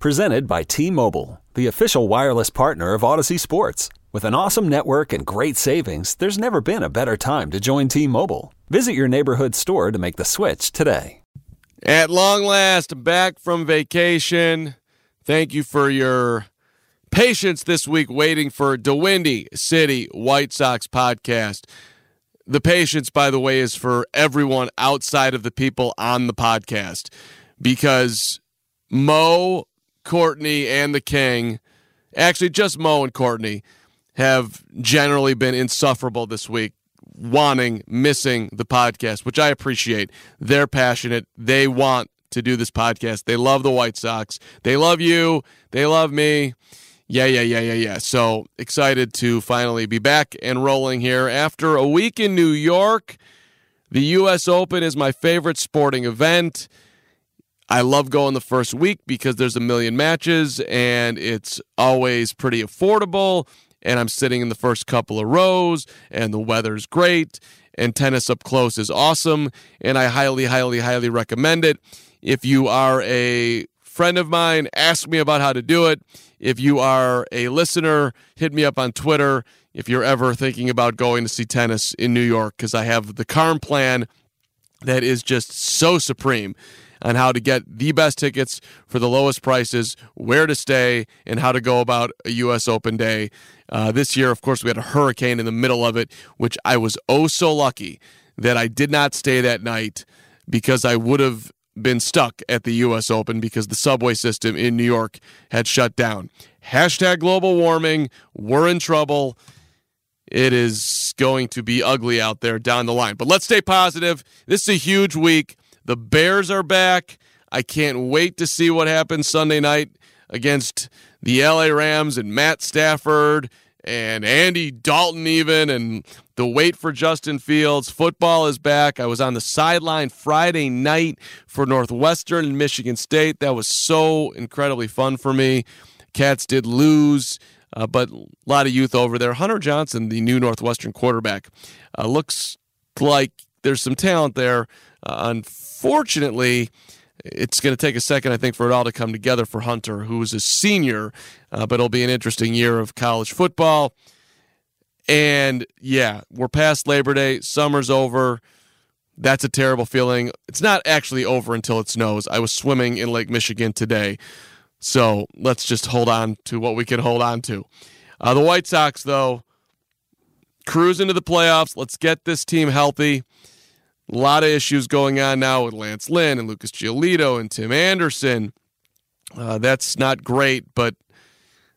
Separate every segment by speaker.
Speaker 1: Presented by T Mobile, the official wireless partner of Odyssey Sports. With an awesome network and great savings, there's never been a better time to join T Mobile. Visit your neighborhood store to make the switch today.
Speaker 2: At long last, back from vacation. Thank you for your patience this week waiting for the Windy City White Sox podcast. The patience, by the way, is for everyone outside of the people on the podcast because Mo Courtney and the King, actually just Mo and Courtney, have generally been insufferable this week, wanting, missing the podcast, which I appreciate. They're passionate. They want to do this podcast. They love the White Sox. They love you. They love me. Yeah, yeah, yeah, yeah, yeah. So excited to finally be back and rolling here after a week in New York. The U.S. Open is my favorite sporting event. I love going the first week because there's a million matches and it's always pretty affordable. And I'm sitting in the first couple of rows and the weather's great and tennis up close is awesome. And I highly, highly, highly recommend it. If you are a friend of mine, ask me about how to do it. If you are a listener, hit me up on Twitter if you're ever thinking about going to see tennis in New York because I have the Carm plan that is just so supreme on how to get the best tickets for the lowest prices, where to stay, and how to go about a U.S. Open day. Uh, this year, of course, we had a hurricane in the middle of it, which I was oh so lucky that I did not stay that night because I would have been stuck at the U.S. Open because the subway system in New York had shut down. Hashtag global warming. We're in trouble. It is going to be ugly out there down the line. But let's stay positive. This is a huge week. The Bears are back. I can't wait to see what happens Sunday night against the LA Rams and Matt Stafford and Andy Dalton, even, and the wait for Justin Fields. Football is back. I was on the sideline Friday night for Northwestern and Michigan State. That was so incredibly fun for me. Cats did lose, uh, but a lot of youth over there. Hunter Johnson, the new Northwestern quarterback, uh, looks like there's some talent there. Uh, unfortunately, it's going to take a second, I think, for it all to come together for Hunter, who is a senior, uh, but it'll be an interesting year of college football. And yeah, we're past Labor Day, summer's over. That's a terrible feeling. It's not actually over until it snows. I was swimming in Lake Michigan today. So let's just hold on to what we can hold on to. Uh, the White Sox, though, cruise into the playoffs. Let's get this team healthy. A lot of issues going on now with Lance Lynn and Lucas Giolito and Tim Anderson. Uh, that's not great, but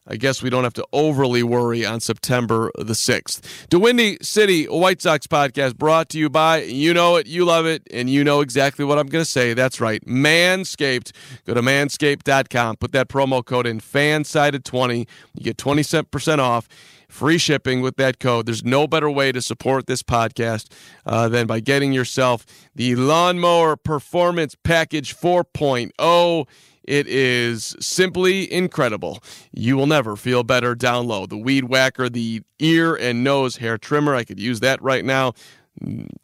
Speaker 2: I guess we don't have to overly worry on September the 6th. The Windy City White Sox podcast brought to you by, you know it, you love it, and you know exactly what I'm going to say. That's right, Manscaped. Go to manscaped.com, put that promo code in FANSIDED20. You get 20% off free shipping with that code. There's no better way to support this podcast uh, than by getting yourself the Lawnmower Performance Package 4.0. It is simply incredible. You will never feel better down low. The Weed Whacker, the ear and nose hair trimmer, I could use that right now.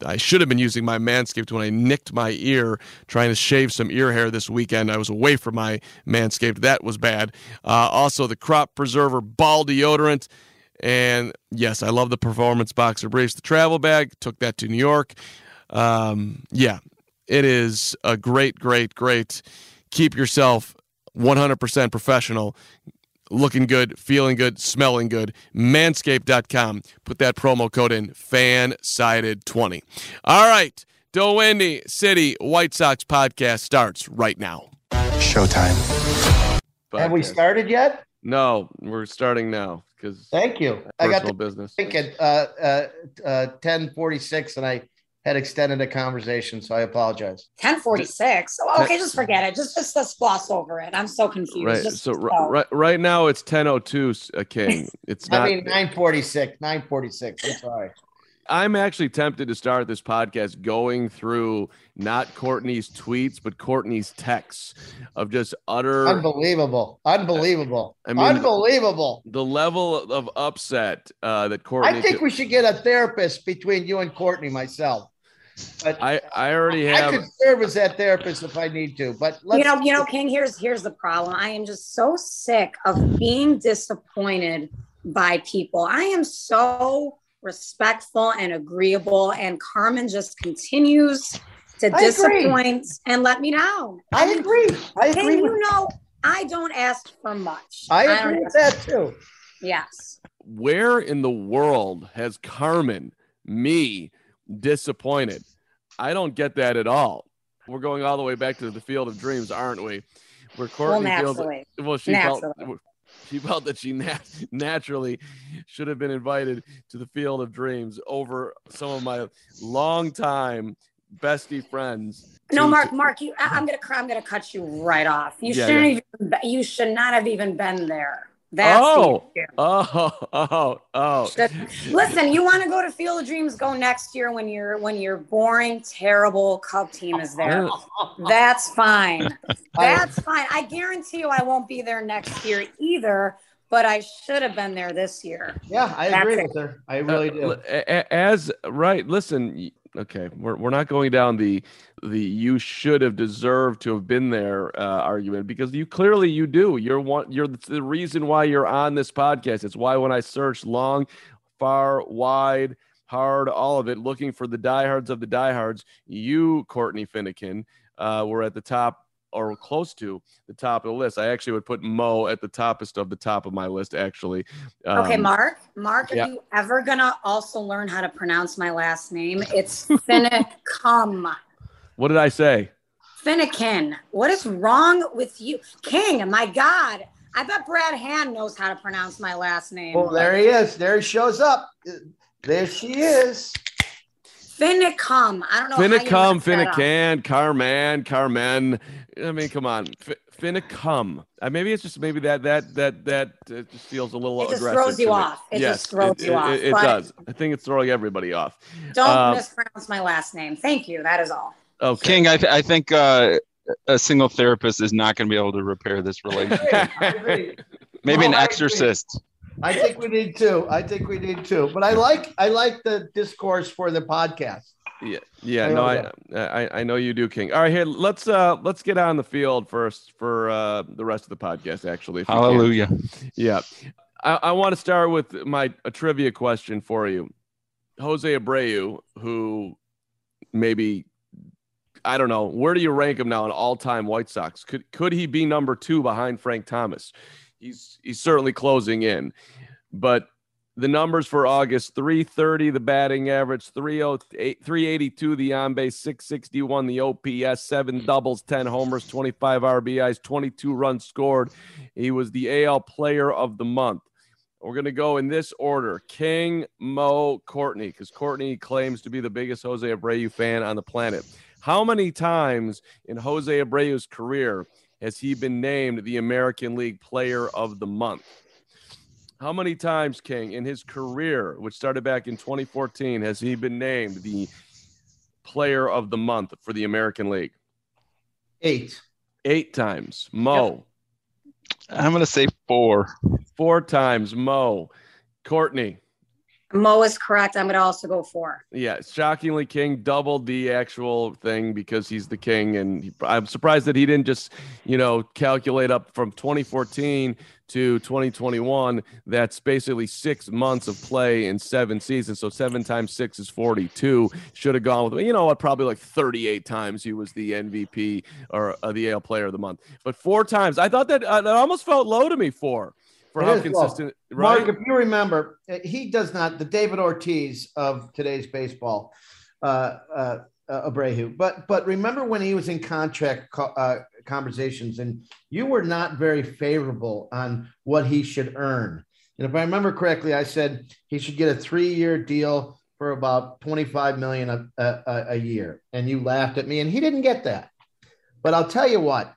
Speaker 2: I should have been using my Manscaped when I nicked my ear trying to shave some ear hair this weekend. I was away from my Manscaped. That was bad. Uh, also, the Crop Preserver Ball Deodorant. And yes, I love the performance boxer briefs. The travel bag took that to New York. Um, yeah, it is a great, great, great. Keep yourself 100% professional. looking good, feeling good, smelling good. Manscaped.com. Put that promo code in FanSided20. All right. DeWindy City White Sox podcast starts right now.
Speaker 3: Showtime.
Speaker 4: Have we started yet?
Speaker 2: No, we're starting now because
Speaker 4: Thank you. I got to
Speaker 2: business.
Speaker 4: think at uh, uh, uh, 1046 and I had extended a conversation, so I apologize.
Speaker 5: 1046. Oh, okay, just forget it. Just just let's gloss over it. I'm so confused.
Speaker 2: Right.
Speaker 5: Just-
Speaker 2: So r- right, right now it's 10:02 uh, King. It's not
Speaker 4: I mean, 946, 946. I'm sorry.
Speaker 2: I'm actually tempted to start this podcast going through not Courtney's tweets, but Courtney's texts of just utter
Speaker 4: Unbelievable. Unbelievable.
Speaker 2: I mean-
Speaker 4: Unbelievable.
Speaker 2: the level of upset uh, that Courtney.
Speaker 4: I think we should get a therapist between you and Courtney, myself. But
Speaker 2: I I already have.
Speaker 4: I
Speaker 2: have.
Speaker 4: could serve as that therapist if I need to. But let's,
Speaker 5: you know, you know, King. Here's here's the problem. I am just so sick of being disappointed by people. I am so respectful and agreeable, and Carmen just continues to
Speaker 4: I agree.
Speaker 5: disappoint and let me down.
Speaker 4: I
Speaker 5: mean,
Speaker 4: agree. I
Speaker 5: King,
Speaker 4: agree. With,
Speaker 5: you know, I don't ask for much.
Speaker 4: I
Speaker 5: don't
Speaker 4: agree with that too.
Speaker 5: Yes.
Speaker 2: Where in the world has Carmen me disappointed? I don't get that at all. We're going all the way back to the Field of Dreams, aren't we? Where
Speaker 5: Well,
Speaker 2: Courtney feels.
Speaker 5: naturally.
Speaker 2: Well, she felt she felt that she nat- naturally should have been invited to the Field of Dreams over some of my longtime bestie friends.
Speaker 5: No, Mark, Mark, you, I, I'm gonna, I'm gonna cut you right off. You
Speaker 2: Yeah,
Speaker 5: shouldn't
Speaker 2: yeah.
Speaker 5: even, you should not have even been there. That's
Speaker 2: Oh.
Speaker 5: the.
Speaker 2: Oh, oh, oh.
Speaker 5: Listen, you want to go to Field of Dreams? Go next year when your when your boring, terrible Cub team is there. That's fine. That's fine. I guarantee you, I won't be there next year either. But I should have been there this year.
Speaker 4: Yeah, I
Speaker 5: That's
Speaker 4: agree
Speaker 5: it.
Speaker 4: with her. I really
Speaker 2: Uh,
Speaker 4: do.
Speaker 2: l- a- a- As right, listen. Okay, we're we're not going down the the you should have deserved to have been there uh, argument because you clearly you do. You're one. You're the reason why you're on this podcast. It's why when I search long, far, wide, hard, all of it, looking for the diehards of the diehards, you, Courtney Finnegan, uh, were at the top or close to the top of the list. I actually would put Mo at the toppest of the top of my list. Actually,
Speaker 5: Okay,
Speaker 2: Um,
Speaker 5: Mark. Mark, are you ever gonna also learn how to pronounce my last name? It's Finicum.
Speaker 2: What did I say?
Speaker 5: Finnegan. What is wrong with you? King, my God. I bet Brad Hand knows how to pronounce my last name.
Speaker 4: Oh, there he is. There he shows up. There she is.
Speaker 5: Finicum. I don't know.
Speaker 2: Finicum,
Speaker 5: messed that up.
Speaker 2: Finican, Carman, Carmen. I mean, come on, F- Finicum. Uh, maybe it's just maybe that that that that uh, just feels a little
Speaker 5: It just
Speaker 2: aggressive.
Speaker 5: throws you
Speaker 2: to me.
Speaker 5: off. It
Speaker 2: yes,
Speaker 5: just throws
Speaker 2: it,
Speaker 5: you
Speaker 2: it-
Speaker 5: off,
Speaker 2: It, it does. I think it's throwing everybody off.
Speaker 5: Don't
Speaker 2: Um,
Speaker 5: mispronounce my last name. Thank you. That is all.
Speaker 2: Okay.
Speaker 3: King, I, th- I think uh, a single therapist is not going to be able to repair this relationship.
Speaker 4: I agree.
Speaker 3: Maybe an
Speaker 4: No, I agree.
Speaker 3: exorcist.
Speaker 4: I think we need two. I think we need two. But I like I like the discourse for the podcast.
Speaker 2: Yeah, yeah,
Speaker 4: I
Speaker 2: no, I, I I know you do, King. All right, here let's uh let's get on the field first for uh the rest of the podcast. Actually, if you can.
Speaker 3: Hallelujah.
Speaker 2: Yeah. I, I want to start with my a trivia question for you. Jose Abreu, who maybe I don't know, where do you rank him now in all-time White Sox? Could could he be number two behind Frank Thomas? He's he's certainly closing in. But the numbers for August 330, the batting average, 308, 382, the on base, 661, the OPS, seven doubles, 10 homers, 25 RBIs, 22 runs scored. He was the AL player of the month. We're going to go in this order King, Mo, Courtney, because Courtney claims to be the biggest Jose Abreu fan on the planet. How many times in Jose Abreu's career has he been named the American League Player of the Month? How many times, King, in his career, which started back in 2014, has he been named the Player of the Month for the American League?
Speaker 4: Eight.
Speaker 2: Eight times. Mo,
Speaker 3: I'm going to say four.
Speaker 2: four times. Mo, Courtney.
Speaker 5: Mo is correct. I'm going to also go four.
Speaker 2: Yeah, shockingly, King doubled the actual thing because he's the king, and he, I'm surprised that he didn't just, you know, calculate up from 2014 to 2021. That's basically six months of play in seven seasons. So seven times six is 42. Should have gone with, you know what, probably like 38 times he was the MVP or uh, the AL Player of the Month, but four times. I thought that uh, that almost felt low to me. Four. For
Speaker 4: It
Speaker 2: how consistent. Right?
Speaker 4: Mark, if you remember, uh, he does not the David Ortiz of today's baseball, uh, uh, uh, Abreu. But but remember when he was in contract co- uh, conversations, and you were not very favorable on what he should earn. And if I remember correctly, I said he should get a three-year deal for about twenty-five million a, a, a year, and you laughed at me, and he didn't get that. But I'll tell you what,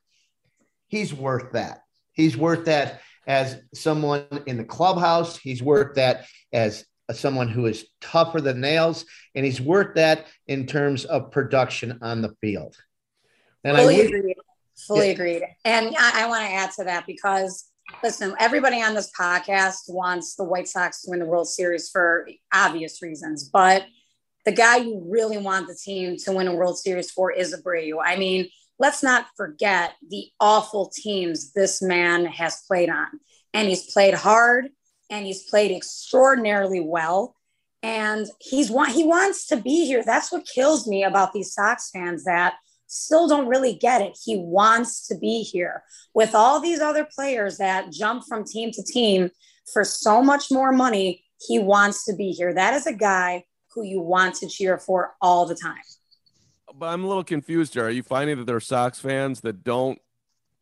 Speaker 4: he's worth that. He's worth that as someone in the clubhouse. He's worth that as someone who is tougher than nails, and he's worth that in terms of production on the field. And I
Speaker 5: fully
Speaker 4: wish,
Speaker 5: agreed. Fully
Speaker 4: Yeah.
Speaker 5: agreed. And I, I want to add to that because listen, everybody on this podcast wants the White Sox to win the World Series for obvious reasons, but the guy you really want the team to win a World Series for is Abreu. I mean, let's not forget the awful teams this man has played on. And he's played hard and he's played extraordinarily well. And he's he wants to be here. That's what kills me about these Sox fans that still don't really get it. He wants to be here with all these other players that jump from team to team for so much more money. He wants to be here. That is a guy who you want to cheer for all the time.
Speaker 2: But I'm a little confused here. Are you finding that there are Sox fans that don't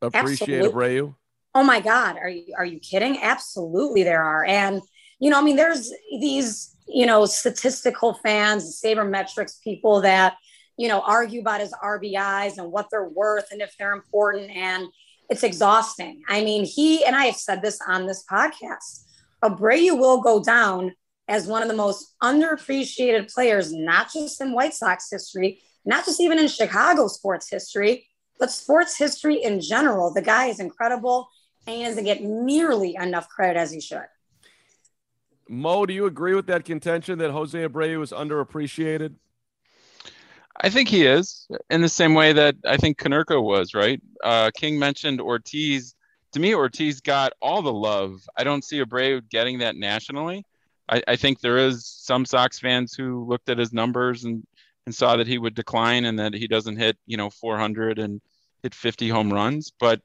Speaker 2: appreciate
Speaker 5: Absolutely.
Speaker 2: Abreu?
Speaker 5: Oh my God, are you are you kidding? Absolutely, there are, and you know, I mean, there's these you know statistical fans, sabermetrics people that you know argue about his RBIs and what they're worth and if they're important, and it's exhausting. I mean, he and I have said this on this podcast. Abreu will go down as one of the most underappreciated players, not just in White Sox history, not just even in Chicago sports history, but sports history in general. The guy is incredible and he doesn't get nearly enough credit as he should.
Speaker 2: Mo, do you agree with that contention that Jose Abreu is underappreciated?
Speaker 3: I think he is in the same way that I think Konerko was, right? Uh, King mentioned Ortiz. To me, Ortiz got all the love. I don't see Abreu getting that nationally. I, I think there is some Sox fans who looked at his numbers and, and saw that he would decline and that he doesn't hit, you know, 400 and hit 50 home runs. But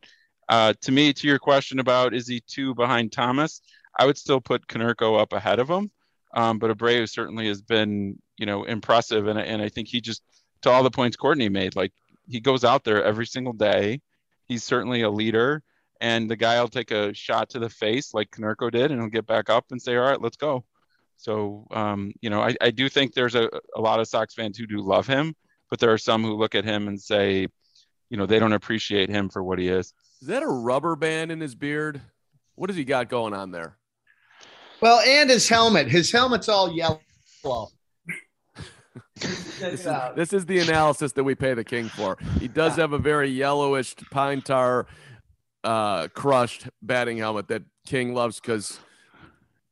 Speaker 3: uh, to me, to your question about is he two behind Thomas, I would still put Konerko up ahead of him. Um, but Abreu certainly has been, you know, impressive, and and I think he just to all the points Courtney made, like he goes out there every single day. He's certainly a leader, and the guy will take a shot to the face like Konerko did, and he'll get back up and say, "All right, let's go." So, um, you know, I, I do think there's a, a lot of Sox fans who do love him, but there are some who look at him and say, you know, they don't appreciate him for what he is.
Speaker 2: Is that a rubber band in his beard? What has he got going on there?
Speaker 4: well, and his helmet. His helmet's all yellow.
Speaker 2: This is, this is the analysis that we pay the king for. He does have a very yellowish pine tar uh, crushed batting helmet that King loves because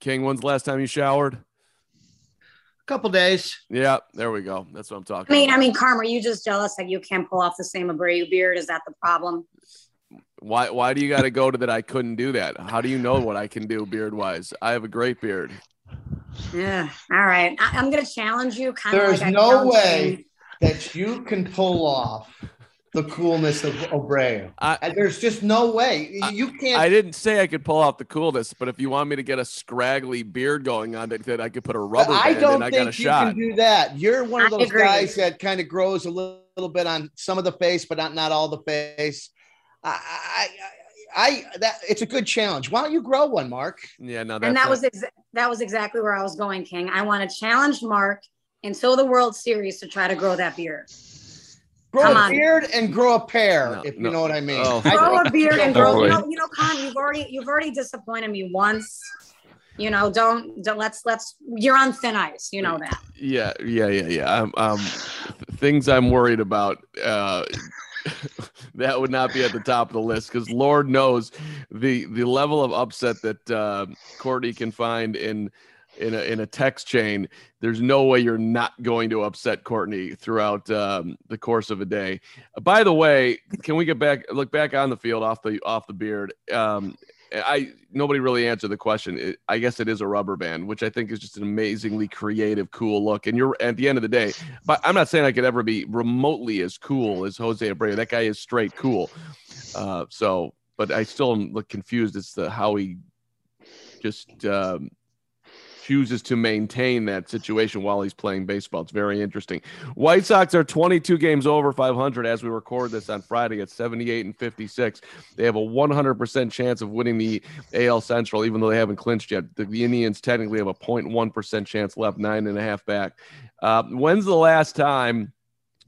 Speaker 2: King, when's the last time you showered?
Speaker 4: A couple days.
Speaker 2: Yeah, there we go. That's what I'm talking.
Speaker 5: I
Speaker 2: talking
Speaker 5: mean,
Speaker 2: about.
Speaker 5: I mean, Carm, are you just jealous that you can't pull off the same Abreu beard? Is that the problem?
Speaker 2: Why why do you got to go to that I couldn't do that? How do you know what I can do beard wise? I have a great beard.
Speaker 5: Yeah. All right. I, I'm going to challenge you. Kind of
Speaker 4: There's
Speaker 5: like
Speaker 4: no way that you can pull off the coolness of Abreu.
Speaker 2: I-
Speaker 4: There's just no way. You can't.
Speaker 2: I didn't say I could pull off the coolness, but if you want me to get a scraggly beard going on that, that I could put a rubber
Speaker 4: I don't
Speaker 2: and I got a
Speaker 4: think you
Speaker 2: shot.
Speaker 4: can do that. You're one of those guys that kind of grows a little, little bit on some of the face, but not not all the face. I, I, I, I that it's a good challenge. Why don't you grow one, Mark?
Speaker 2: Yeah, no, that's
Speaker 5: And that
Speaker 2: not-
Speaker 5: was exa- that was exactly where I was going, King. I want to challenge Mark until the World Series to try to grow that beard.
Speaker 4: Grow
Speaker 5: Come
Speaker 4: a
Speaker 5: on.
Speaker 4: beard and grow a pair,
Speaker 2: No,
Speaker 4: if you know what I mean.
Speaker 2: Oh.
Speaker 4: I-
Speaker 5: Grow a beard and grow. You know, you know, Con, you've already you've already disappointed me once. You know, don't don't let's let's. You're on thin ice. You know that.
Speaker 2: Yeah, yeah, yeah, yeah. Um, um things I'm worried about. Uh, that would not be at the top of the list because Lord knows the the level of upset that uh, Courtney can find in in a, in a text chain. There's no way you're not going to upset Courtney throughout um, the course of a day. By the way, can we get back look back on the field off the off the beard? Um, I nobody really answered the question. It, I guess it is a rubber band, which I think is just an amazingly creative, cool look. And you're at the end of the day, but I'm not saying I could ever be remotely as cool as Jose Abreu. That guy is straight cool. Uh, so, but I still like, confused as to how he just um, chooses to maintain that situation while he's playing baseball. It's very interesting. White Sox are 22 games over 500 as we record this on Friday at 78 and 56. They have a 100% chance of winning the AL Central, even though they haven't clinched yet. The, Indians technically have a 0.1% chance left, nine and a half back. Uh, when's the last time?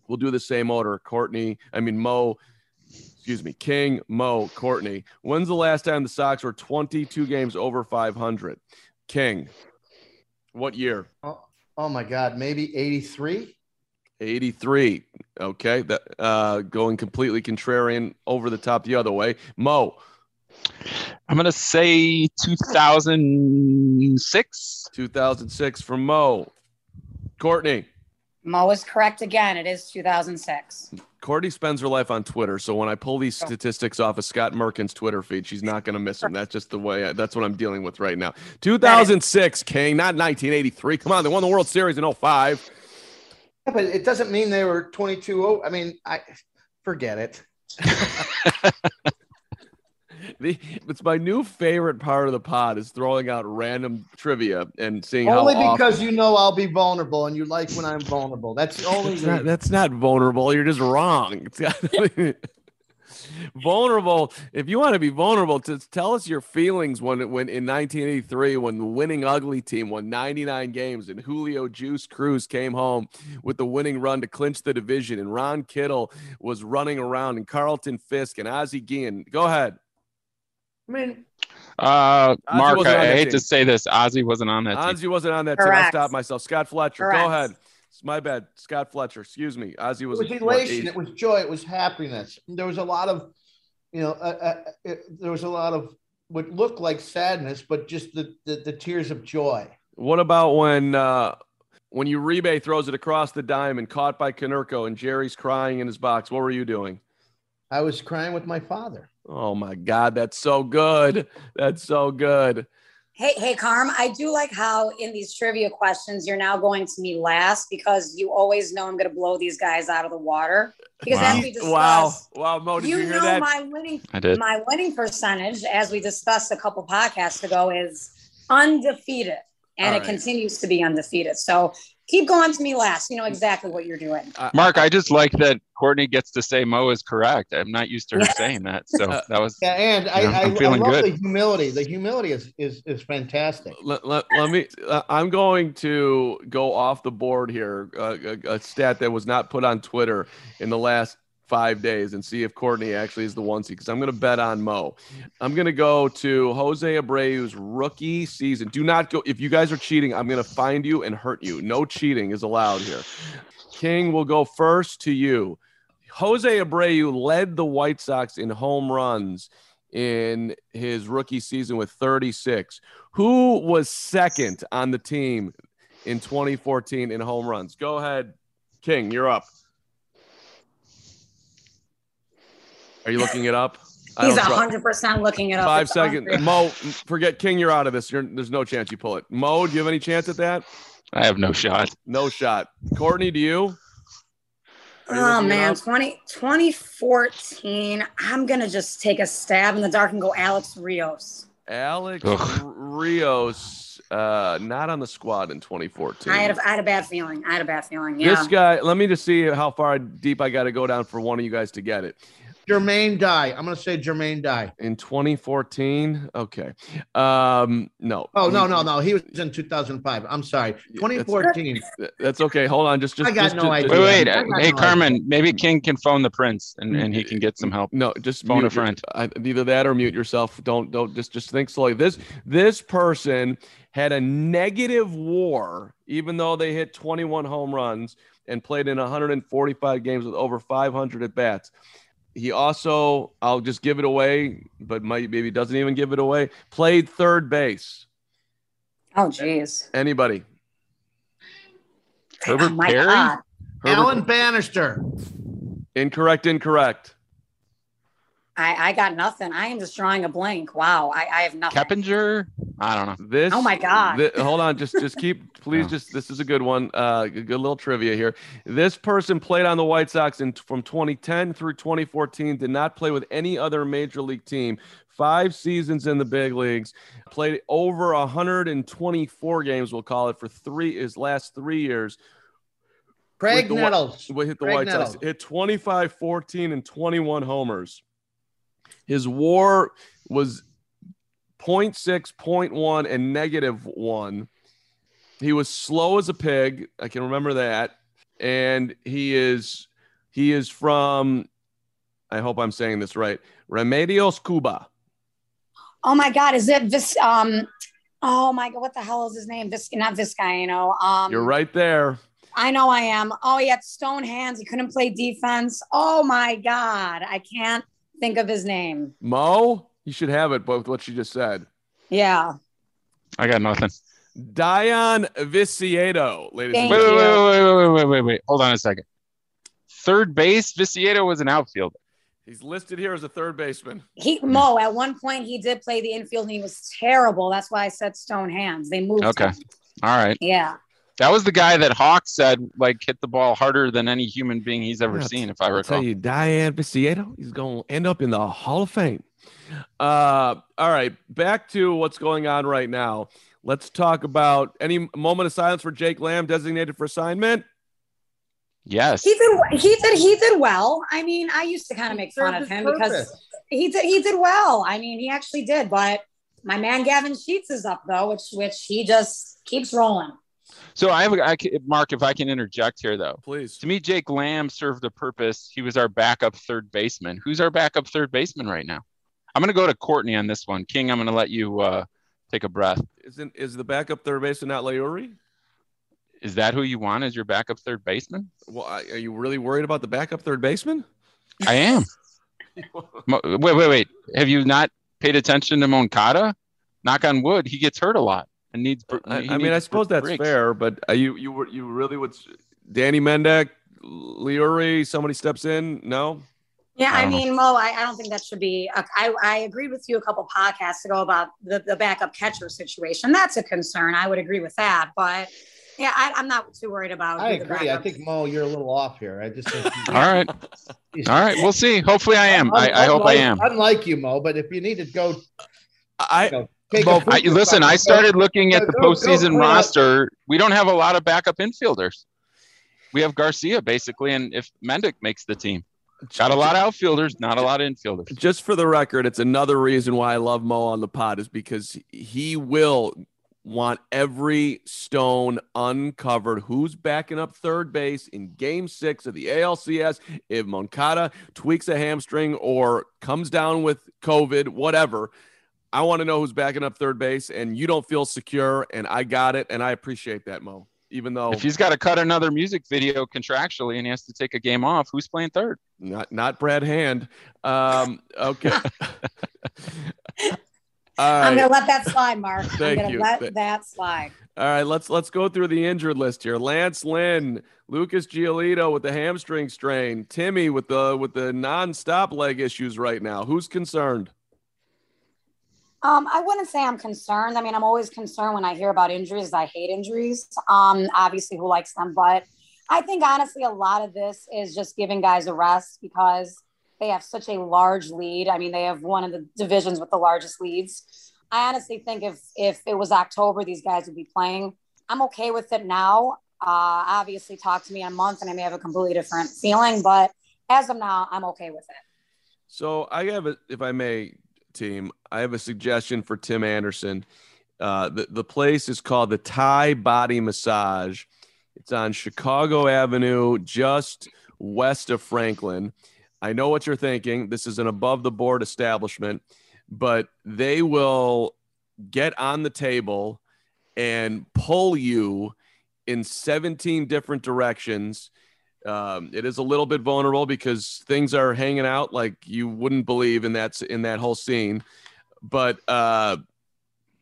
Speaker 2: We'll do the same order. Courtney, I mean, Mo excuse me, King, Mo, Courtney. When's the last time the Sox were 22 games over 500? King, what year?
Speaker 4: Oh, oh my God, maybe 83?
Speaker 2: 83. Okay. That uh going completely contrarian over the top the other way. Mo,
Speaker 3: I'm gonna say 2006.
Speaker 2: 2006 from Mo. Courtney.
Speaker 5: Mo is correct again. It is 2006.
Speaker 2: Courtney spends her life on Twitter, so when I pull these oh. statistics off of Scott Merkin's Twitter feed, she's not going to miss them. That's just the way. I, that's what I'm dealing with right now. 2006, King, not 1983. Come on, they won the World Series in 05.
Speaker 4: Yeah, but it doesn't mean they were 22. Oh, I mean, I forget it.
Speaker 2: The, it's my new favorite part of the pod is throwing out random trivia and seeing
Speaker 4: Only
Speaker 2: how
Speaker 4: because
Speaker 2: often-
Speaker 4: you know I'll be vulnerable and you like when I'm vulnerable. That's the only
Speaker 2: That's not, that's not vulnerable. You're just wrong. Vulnerable. If you want to be vulnerable, to tell us your feelings when when in 1983 when the winning ugly team won 99 games and Julio Juice Cruz came home with the winning run to clinch the division and Ron Kittle was running around and Carlton Fisk and Ozzie Guillen. Go ahead.
Speaker 4: I mean,
Speaker 3: Uh,
Speaker 2: Ozzy
Speaker 3: Mark, I, I hate
Speaker 2: team.
Speaker 3: to say this. Ozzy wasn't on that team.
Speaker 2: Ozzy wasn't on that team. I stopped myself. Scott Fletcher. Go ahead. It's my bad. Scott Fletcher. Excuse me. Ozzy was.
Speaker 4: it
Speaker 2: was,
Speaker 4: was
Speaker 2: what,
Speaker 4: elation. It was joy. It was happiness. There was a lot of, you know, uh, uh, it, there was a lot of what looked like sadness, but just the, the, the tears of joy.
Speaker 2: What about when uh when Uribe throws it across the diamond, caught by Konerko, and Jerry's crying in his box? What were you doing?
Speaker 4: I was crying with my father.
Speaker 2: Oh my God, that's so good. That's so good.
Speaker 5: Hey, hey, Carm, I do like how in these trivia questions you're now going to me last because you always know I'm going to blow these guys out of the water. Because
Speaker 3: Wow.
Speaker 5: as we discussed,
Speaker 2: Wow, wow, Mo, did you,
Speaker 5: you,
Speaker 2: hear
Speaker 5: know
Speaker 2: that?
Speaker 5: my winning
Speaker 3: I did.
Speaker 5: my winning percentage, as we discussed a couple podcasts ago, is undefeated, and
Speaker 2: All
Speaker 5: it
Speaker 2: right.
Speaker 5: continues to be undefeated. So keep going to me last. You know exactly what you're doing.
Speaker 2: I-
Speaker 3: Mark, I just like that Courtney gets to say Mo is correct. I'm not used to her saying that. So
Speaker 2: Uh,
Speaker 3: that was
Speaker 4: Yeah, and I,
Speaker 3: Yeah,
Speaker 4: I,
Speaker 3: I'm
Speaker 4: I love
Speaker 3: good.
Speaker 4: the humility. The humility is is is fantastic.
Speaker 2: let, let, let me uh, i'm going to go off the board here uh, a, a stat that was not put on twitter in the last five days and see if courtney actually is the one seed because i'm going to bet on mo i'm going to go to jose abreu's rookie season do not go if you guys are cheating i'm going to find you and hurt you no cheating is allowed here king will go first to you jose abreu led the white sox in home runs in his rookie season with 36 who was second on the team in 2014 in home runs? Go ahead, King. You're up. Are you looking it up?
Speaker 5: He's
Speaker 2: don't
Speaker 5: hundred percent looking it up.
Speaker 2: Five
Speaker 5: It's
Speaker 2: seconds.
Speaker 5: unreal.
Speaker 2: Mo, forget King. You're out of this. You're, there's no chance you pull it. Mo, do you have any chance at that?
Speaker 3: I have no shot.
Speaker 2: No shot. Courtney, do you? You
Speaker 5: Oh man,
Speaker 2: up?
Speaker 5: 20, 2014. I'm gonna just take a stab in the dark and go Alex Rios.
Speaker 2: Alex
Speaker 3: Ugh.
Speaker 2: Rios, uh, not on the squad in 2014.
Speaker 5: I had, a, I had a bad feeling. I had a bad feeling. Yeah.
Speaker 2: This guy, let me just see how far deep I got to go down for one of you guys to get it.
Speaker 4: Jermaine Dye. I'm going to say Jermaine Dye.
Speaker 2: In 2014, okay. Um, no.
Speaker 4: Oh no no no. He was in 2005. I'm sorry. 2014.
Speaker 2: That's okay. Hold on. Just, just
Speaker 4: I got
Speaker 2: just-
Speaker 4: no
Speaker 2: just-
Speaker 4: idea.
Speaker 3: Wait, wait. Hey,
Speaker 4: no
Speaker 3: Carmen, maybe King can phone the prince and, and he can get some help.
Speaker 2: No, just
Speaker 3: Phone a
Speaker 2: mute your-
Speaker 3: friend.
Speaker 2: I, either that or mute yourself. Don't don't just just think slowly. This this person had a negative WAR, even though they hit 21 home runs and played in 145 games with over 500 at bats. He also, I'll just give it away, but might maybe doesn't even give it away. Played third base.
Speaker 5: oh jeez.
Speaker 2: Anybody?
Speaker 5: Oh
Speaker 3: Herbert
Speaker 5: my
Speaker 3: Perry?
Speaker 5: God.
Speaker 2: Herbert-
Speaker 4: Alan Bannister.
Speaker 2: Incorrect. Incorrect.
Speaker 5: I, I got nothing. I am just drawing a blank. Wow. I, I have nothing.
Speaker 3: Keppinger? I don't know.
Speaker 2: This.
Speaker 5: Oh my God.
Speaker 2: thi- hold on, just just keep, please.
Speaker 3: Yeah.
Speaker 2: Just this is a good one. Uh, a good little trivia here. This person played on the White Sox in from 2010 through 2014. Did not play with any other major league team. Five seasons in the big leagues. Played over 124 games. We'll call it for three his last three years. Graig
Speaker 4: Nettles.
Speaker 2: We hit the
Speaker 4: Craig
Speaker 2: White Sox. Hit 25, 14, and 21 homers. His WAR was 0.6, 0.1, and negative one. He was slow as a pig. I can remember that. And he is he is from I hope I'm saying this right. Remedios Cuba.
Speaker 5: Oh my God, is it this? Um, oh my God, what the hell is his name? This not Vizcaino. Um,
Speaker 2: You're right there.
Speaker 5: I know I am. Oh, he had stone hands. He couldn't play defense. Oh my God, I can't think of his name.
Speaker 2: Mo, you should have it, but with what she just said.
Speaker 5: Yeah.
Speaker 3: I got nothing.
Speaker 2: Dayan Viciedo, ladies
Speaker 5: Thank
Speaker 2: and
Speaker 3: Wait, wait, wait, wait, wait, wait, wait, wait. Hold on a second. Third base, Viciedo was an outfielder.
Speaker 2: He's listed here as a third baseman.
Speaker 5: He Mo at one point he did play the infield and he was terrible. That's why I said stone hands. They moved.
Speaker 3: Okay.
Speaker 5: him.
Speaker 3: All right.
Speaker 5: Yeah.
Speaker 3: That was the guy that Hawk said like hit the ball harder than any human being he's ever
Speaker 2: Yeah,
Speaker 3: seen, if I
Speaker 2: I'll tell you, Dayan Viciedo, he's going to end up in the Hall of Fame. Uh, all right, back to what's going on right now. Let's talk about any moment of silence for Jake Lamb designated for assignment.
Speaker 3: Yes.
Speaker 5: He did. He did. He did well. I mean, I used to kind of make fun of
Speaker 4: his
Speaker 5: him because he did. He did well. I mean, he actually did. But my man Gavin Sheets is up though, which which he just keeps rolling.
Speaker 3: So I have a, I, Mark, if I can interject here though.
Speaker 2: Please.
Speaker 3: To me, Jake Lamb served a purpose. He was our backup third baseman. Who's our backup third baseman right now? I'm going to go to Courtney on this one. King, I'm going to let you uh, take a breath.
Speaker 2: Isn't is the backup third baseman not Leury?
Speaker 3: Is that who you want as your backup third baseman?
Speaker 2: Well, are you really worried about the backup third baseman?
Speaker 3: I am. Wait, wait, wait. Have you not paid attention to Moncada? Knock on wood, he gets hurt a lot and needs. br-
Speaker 2: I, I mean, I
Speaker 3: needs
Speaker 2: suppose that's
Speaker 3: breaks.
Speaker 2: fair, but are you you were you really would Danny Mendick, Leury, somebody steps in? No.
Speaker 5: Yeah,
Speaker 3: I
Speaker 5: I,
Speaker 3: don't know.
Speaker 5: mean, Mo, I, I don't think that should be. uh, I I agreed with you a couple podcasts ago about the, the backup catcher situation. That's a concern. I would agree with that, but yeah, I, I'm not too worried about.
Speaker 4: I
Speaker 5: who the
Speaker 4: agree. I think Mo, you're a little off here. I just
Speaker 3: All right, all right. We'll see. Hopefully, I am. I, I hope I
Speaker 4: Unlike-
Speaker 3: am.
Speaker 4: Unlike you, Mo, but if you need to go,
Speaker 2: I
Speaker 4: you know, take
Speaker 2: Mo,
Speaker 4: a
Speaker 3: I, listen, I started looking at the
Speaker 4: go- go
Speaker 3: postseason
Speaker 4: clean
Speaker 3: roster. We don't have a lot of backup infielders. We have Garcia basically, and if Mendick makes the team, got a lot of outfielders, not a lot of infielders.
Speaker 2: just for the record, it's another reason why I love Mo on the pod is because he will want every stone uncovered. Who's backing up third base in game six of the ALCS? If Moncada tweaks a hamstring or comes down with COVID, whatever. I want to know who's backing up third base, and you don't feel secure, and I got it, and I appreciate that, Mo. Even though
Speaker 3: If he's got to cut another music video contractually and he has to take a game off, who's playing third?
Speaker 2: not not Brad Hand. Um, okay. All
Speaker 5: I'm gonna let that slide, Mark.
Speaker 2: Thank
Speaker 5: I'm gonna
Speaker 2: you.
Speaker 5: let
Speaker 2: Th-
Speaker 5: that slide.
Speaker 2: All right, let's let's go through the injured list here. Lance Lynn, Lucas Giolito with the hamstring strain, Timmy with the with the non-stop leg issues right now. Who's concerned?
Speaker 5: Um, I wouldn't say I'm concerned. I mean, I'm always concerned when I hear about injuries. I hate injuries. Um, obviously, who likes them? But I think honestly, a lot of this is just giving guys a rest because they have such a large lead. I mean, they have one of the divisions with the largest leads. I honestly think if if it was October, these guys would be playing. I'm okay with it now. Uh, obviously, talk to me in a month, and I may have a completely different feeling. But as of now, I'm okay with it.
Speaker 2: So I have a, if I may, team, I have a suggestion for Tim Anderson. Uh, the the place is called the Thai Body Massage. It's on Chicago Avenue, just west of Franklin. I know what you're thinking. This is an above the board establishment, but they will get on the table and pull you in 17 different directions. Um, it is a little bit vulnerable because things are hanging out like you wouldn't believe in that in that whole scene. But uh,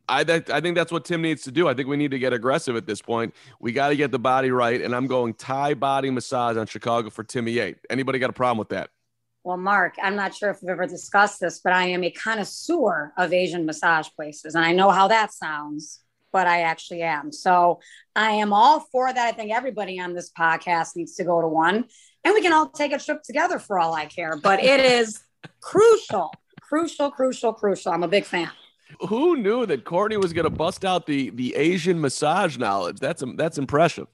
Speaker 2: I that, I think that's what Tim needs to do. I think we need to get aggressive at this point. We got to get the body right, and I'm going Thai body massage on Chicago for Timmy Eight. Anybody got a problem with that?
Speaker 5: Well, Mark, I'm not sure if we've ever discussed this, but I am a connoisseur of Asian massage places. And I know how that sounds, but I actually am. So I am all for that. I think everybody on this podcast needs to go to one and we can all take a trip together for all I care. But it is crucial, crucial, crucial, crucial. I'm a big fan.
Speaker 2: Who knew that Courtney was going to bust out the the Asian massage knowledge? That's that's impressive.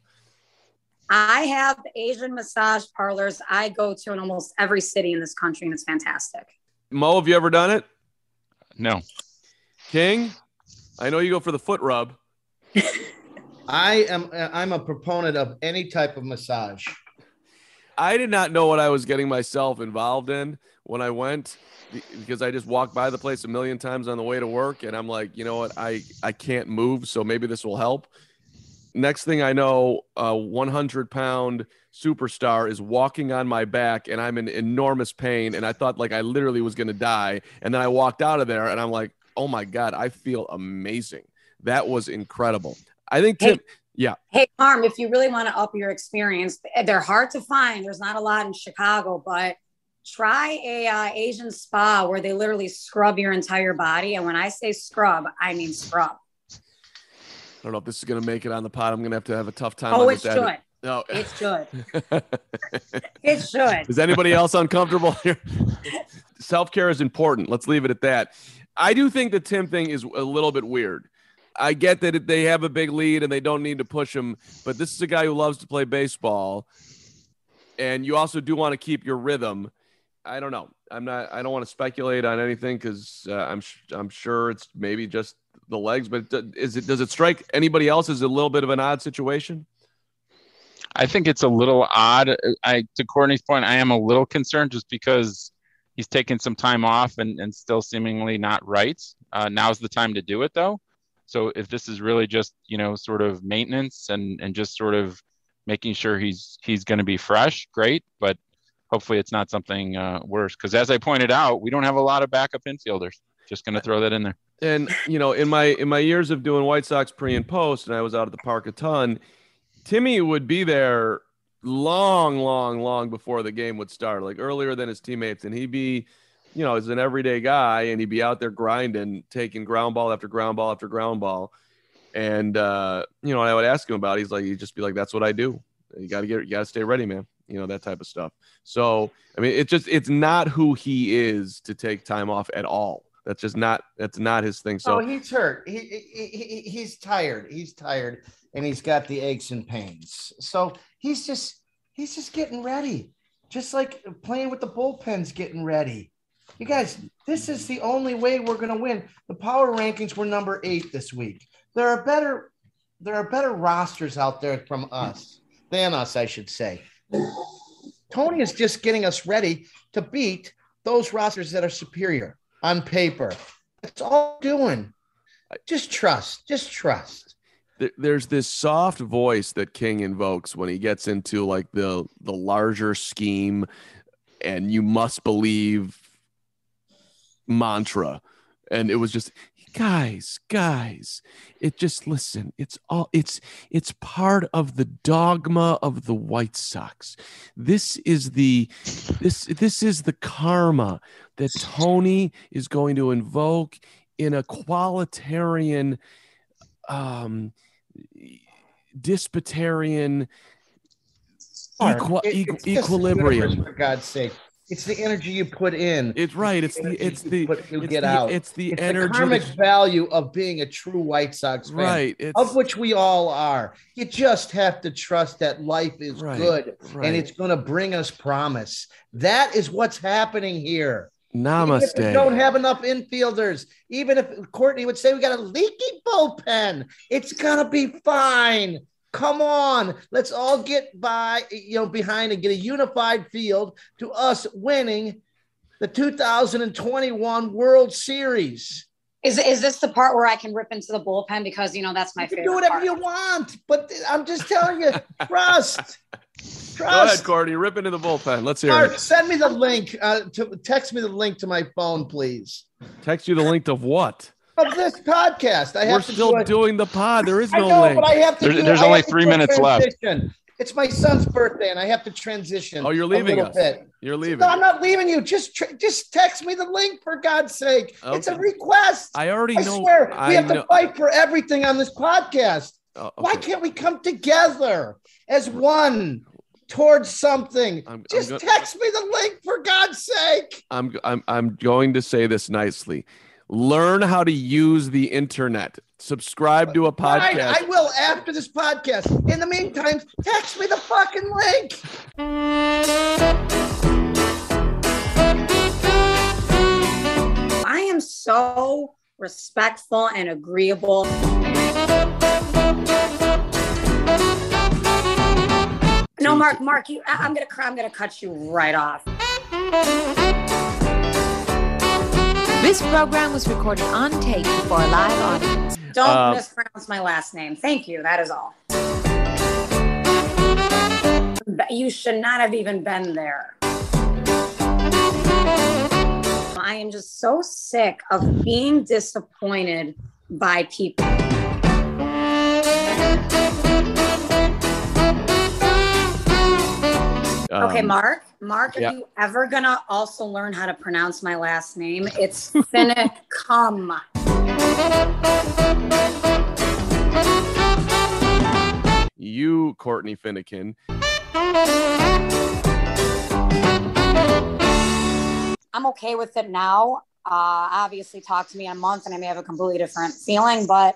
Speaker 5: I have Asian massage parlors I go to in almost every city in this country, and it's fantastic.
Speaker 2: Mo, have you ever done it?
Speaker 3: No.
Speaker 2: King, I know you go for the foot rub.
Speaker 4: I am I'm a proponent of any type of massage.
Speaker 2: I did not know what I was getting myself involved in when I went because I just walked by the place a million times on the way to work and I'm like, you know what, I I can't move, so maybe this will help. Next thing I know, a 100 pound superstar is walking on my back and I'm in enormous pain. And I thought like I literally was going to die. And then I walked out of there and I'm like, oh my God, I feel amazing. That was incredible. I think, Tim, hey, yeah.
Speaker 5: Hey, Carm, if you really want to up your experience, they're hard to find. There's not a lot in Chicago, but try a uh, Asian spa where they literally scrub your entire body. And when I say scrub, I mean scrub.
Speaker 2: I don't know if this is going to make it on the pod. I'm going to have to have a tough time.
Speaker 5: Oh, it should. No, it should. it should.
Speaker 2: Is anybody else uncomfortable here? Self care is important. Let's leave it at that. I do think the Tim thing is a little bit weird. I get that they have a big lead and they don't need to push him, but this is a guy who loves to play baseball, and you also do want to keep your rhythm. I don't know. I'm not. I don't want to speculate on anything because uh, I'm. I'm sure it's maybe just the legs, but is it does it strike anybody else as a little bit of an odd situation?
Speaker 3: I think it's a little odd. I to Courtney's point, I am a little concerned just because he's taken some time off and, and still seemingly not right. Uh, now's the time to do it though. So if this is really just you know sort of maintenance and and just sort of making sure he's he's going to be fresh, great. But hopefully it's not something uh, worse because as I pointed out, we don't have a lot of backup infielders. Just going to throw that in there
Speaker 2: and you know, in my in my years of doing White Sox pre and post, and I was out at the park a ton. Timmy would be there long, long, long before the game would start, like earlier than his teammates, and he'd be, you know, as an everyday guy, and he'd be out there grinding, taking ground ball after ground ball after ground ball. And uh, you know, I would ask him about. It, he's like, he'd just be like, "That's what I do. You got to get, you got to stay ready, man." You know that type of stuff. So, I mean, it's just, it's not who he is to take time off at all. That's just not that's not his thing. So
Speaker 4: oh, he's hurt. He, he, he he's tired. He's tired, and he's got the aches and pains. So he's just he's just getting ready, just like playing with the bullpens, getting ready. You guys, this is the only way we're going to win. The power rankings were number eight this week. There are better there are better rosters out there from us than us, I should say. Tony is just getting us ready to beat those rosters that are superior on paper. That's all I'm doing. Just trust. Just trust.
Speaker 2: There's this soft voice that King invokes when he gets into like the the larger scheme, and you must believe mantra, and it was just guys guys it just listen it's all it's it's part of the dogma of the white sox. This is the this this is the karma that tony is going to invoke in a qualitarian um disputarian equi- equilibrium.
Speaker 4: for god's sake it's the energy you put in.
Speaker 2: It's right. It's, the it's the
Speaker 4: put,
Speaker 2: you
Speaker 4: get
Speaker 2: the,
Speaker 4: out.
Speaker 2: It's the
Speaker 4: it's
Speaker 2: energy.
Speaker 4: The karmic value of being a true White Sox fan,
Speaker 2: right? It's...
Speaker 4: Of which we all are. You just have to trust that life is
Speaker 2: right,
Speaker 4: good
Speaker 2: right.
Speaker 4: and it's going to bring us promise. That is what's happening here.
Speaker 2: Namaste.
Speaker 4: we don't have enough infielders. Even if Courtney would say we got a leaky bullpen, it's gonna be fine. Come on, let's all get by, you know, behind and get a unified field to us winning the 2021 World Series.
Speaker 5: Is, is this the part where I can rip into the bullpen because you know that's my
Speaker 4: you
Speaker 5: favorite?
Speaker 4: Do whatever
Speaker 5: part.
Speaker 4: you want, but I'm just telling you, trust. Trust. Go
Speaker 2: ahead, Courtney. Rip into the bullpen. Let's hear Mark, it.
Speaker 4: Send me the link. Uh, to text me the link to my phone, please.
Speaker 2: Text you the link of what?
Speaker 4: Of this podcast. I have
Speaker 2: We're
Speaker 4: have
Speaker 2: still
Speaker 4: do
Speaker 2: doing the pod. There is no
Speaker 4: I know,
Speaker 2: link.
Speaker 4: But I have to.
Speaker 3: There,
Speaker 4: do,
Speaker 3: there's
Speaker 4: I
Speaker 3: only three minutes left.
Speaker 4: It's my son's birthday, and I have to transition.
Speaker 2: Oh, you're leaving
Speaker 4: little
Speaker 2: us.
Speaker 4: bit.
Speaker 2: You're leaving.
Speaker 4: No, I'm not leaving you. Just tr- just text me the link for God's sake. It's a request.
Speaker 2: I already
Speaker 4: I
Speaker 2: know.
Speaker 4: swear we have
Speaker 2: know.
Speaker 4: to fight for everything on this podcast.
Speaker 2: Oh,
Speaker 4: Why can't we come together as one towards something?
Speaker 2: I'm- I'm
Speaker 4: Just
Speaker 2: go-
Speaker 4: text me the link for God's sake.
Speaker 2: I'm I'm I'm going to say this nicely. Learn how to use the internet. Subscribe to a
Speaker 4: All right,
Speaker 2: podcast.
Speaker 4: I will after this podcast. In the meantime, text me the fucking link.
Speaker 5: I am so respectful and agreeable. No, Mark, Mark, you I, I'm gonna cry, I'm gonna cut you right off.
Speaker 6: This program was recorded on tape before a live audience.
Speaker 5: Don't
Speaker 2: Uh,
Speaker 5: mispronounce my last name. Thank you. That is all. You should not have even been there. I am just so sick of being disappointed by people. Okay,
Speaker 2: Um,
Speaker 5: Mark. Mark,
Speaker 2: yeah.
Speaker 5: are you ever gonna also learn how to pronounce my last name? It's Finicum.
Speaker 2: You, Courtney Finnegan.
Speaker 5: I'm okay with it now. Uh, obviously, talk to me in a month and I may have a completely different feeling, but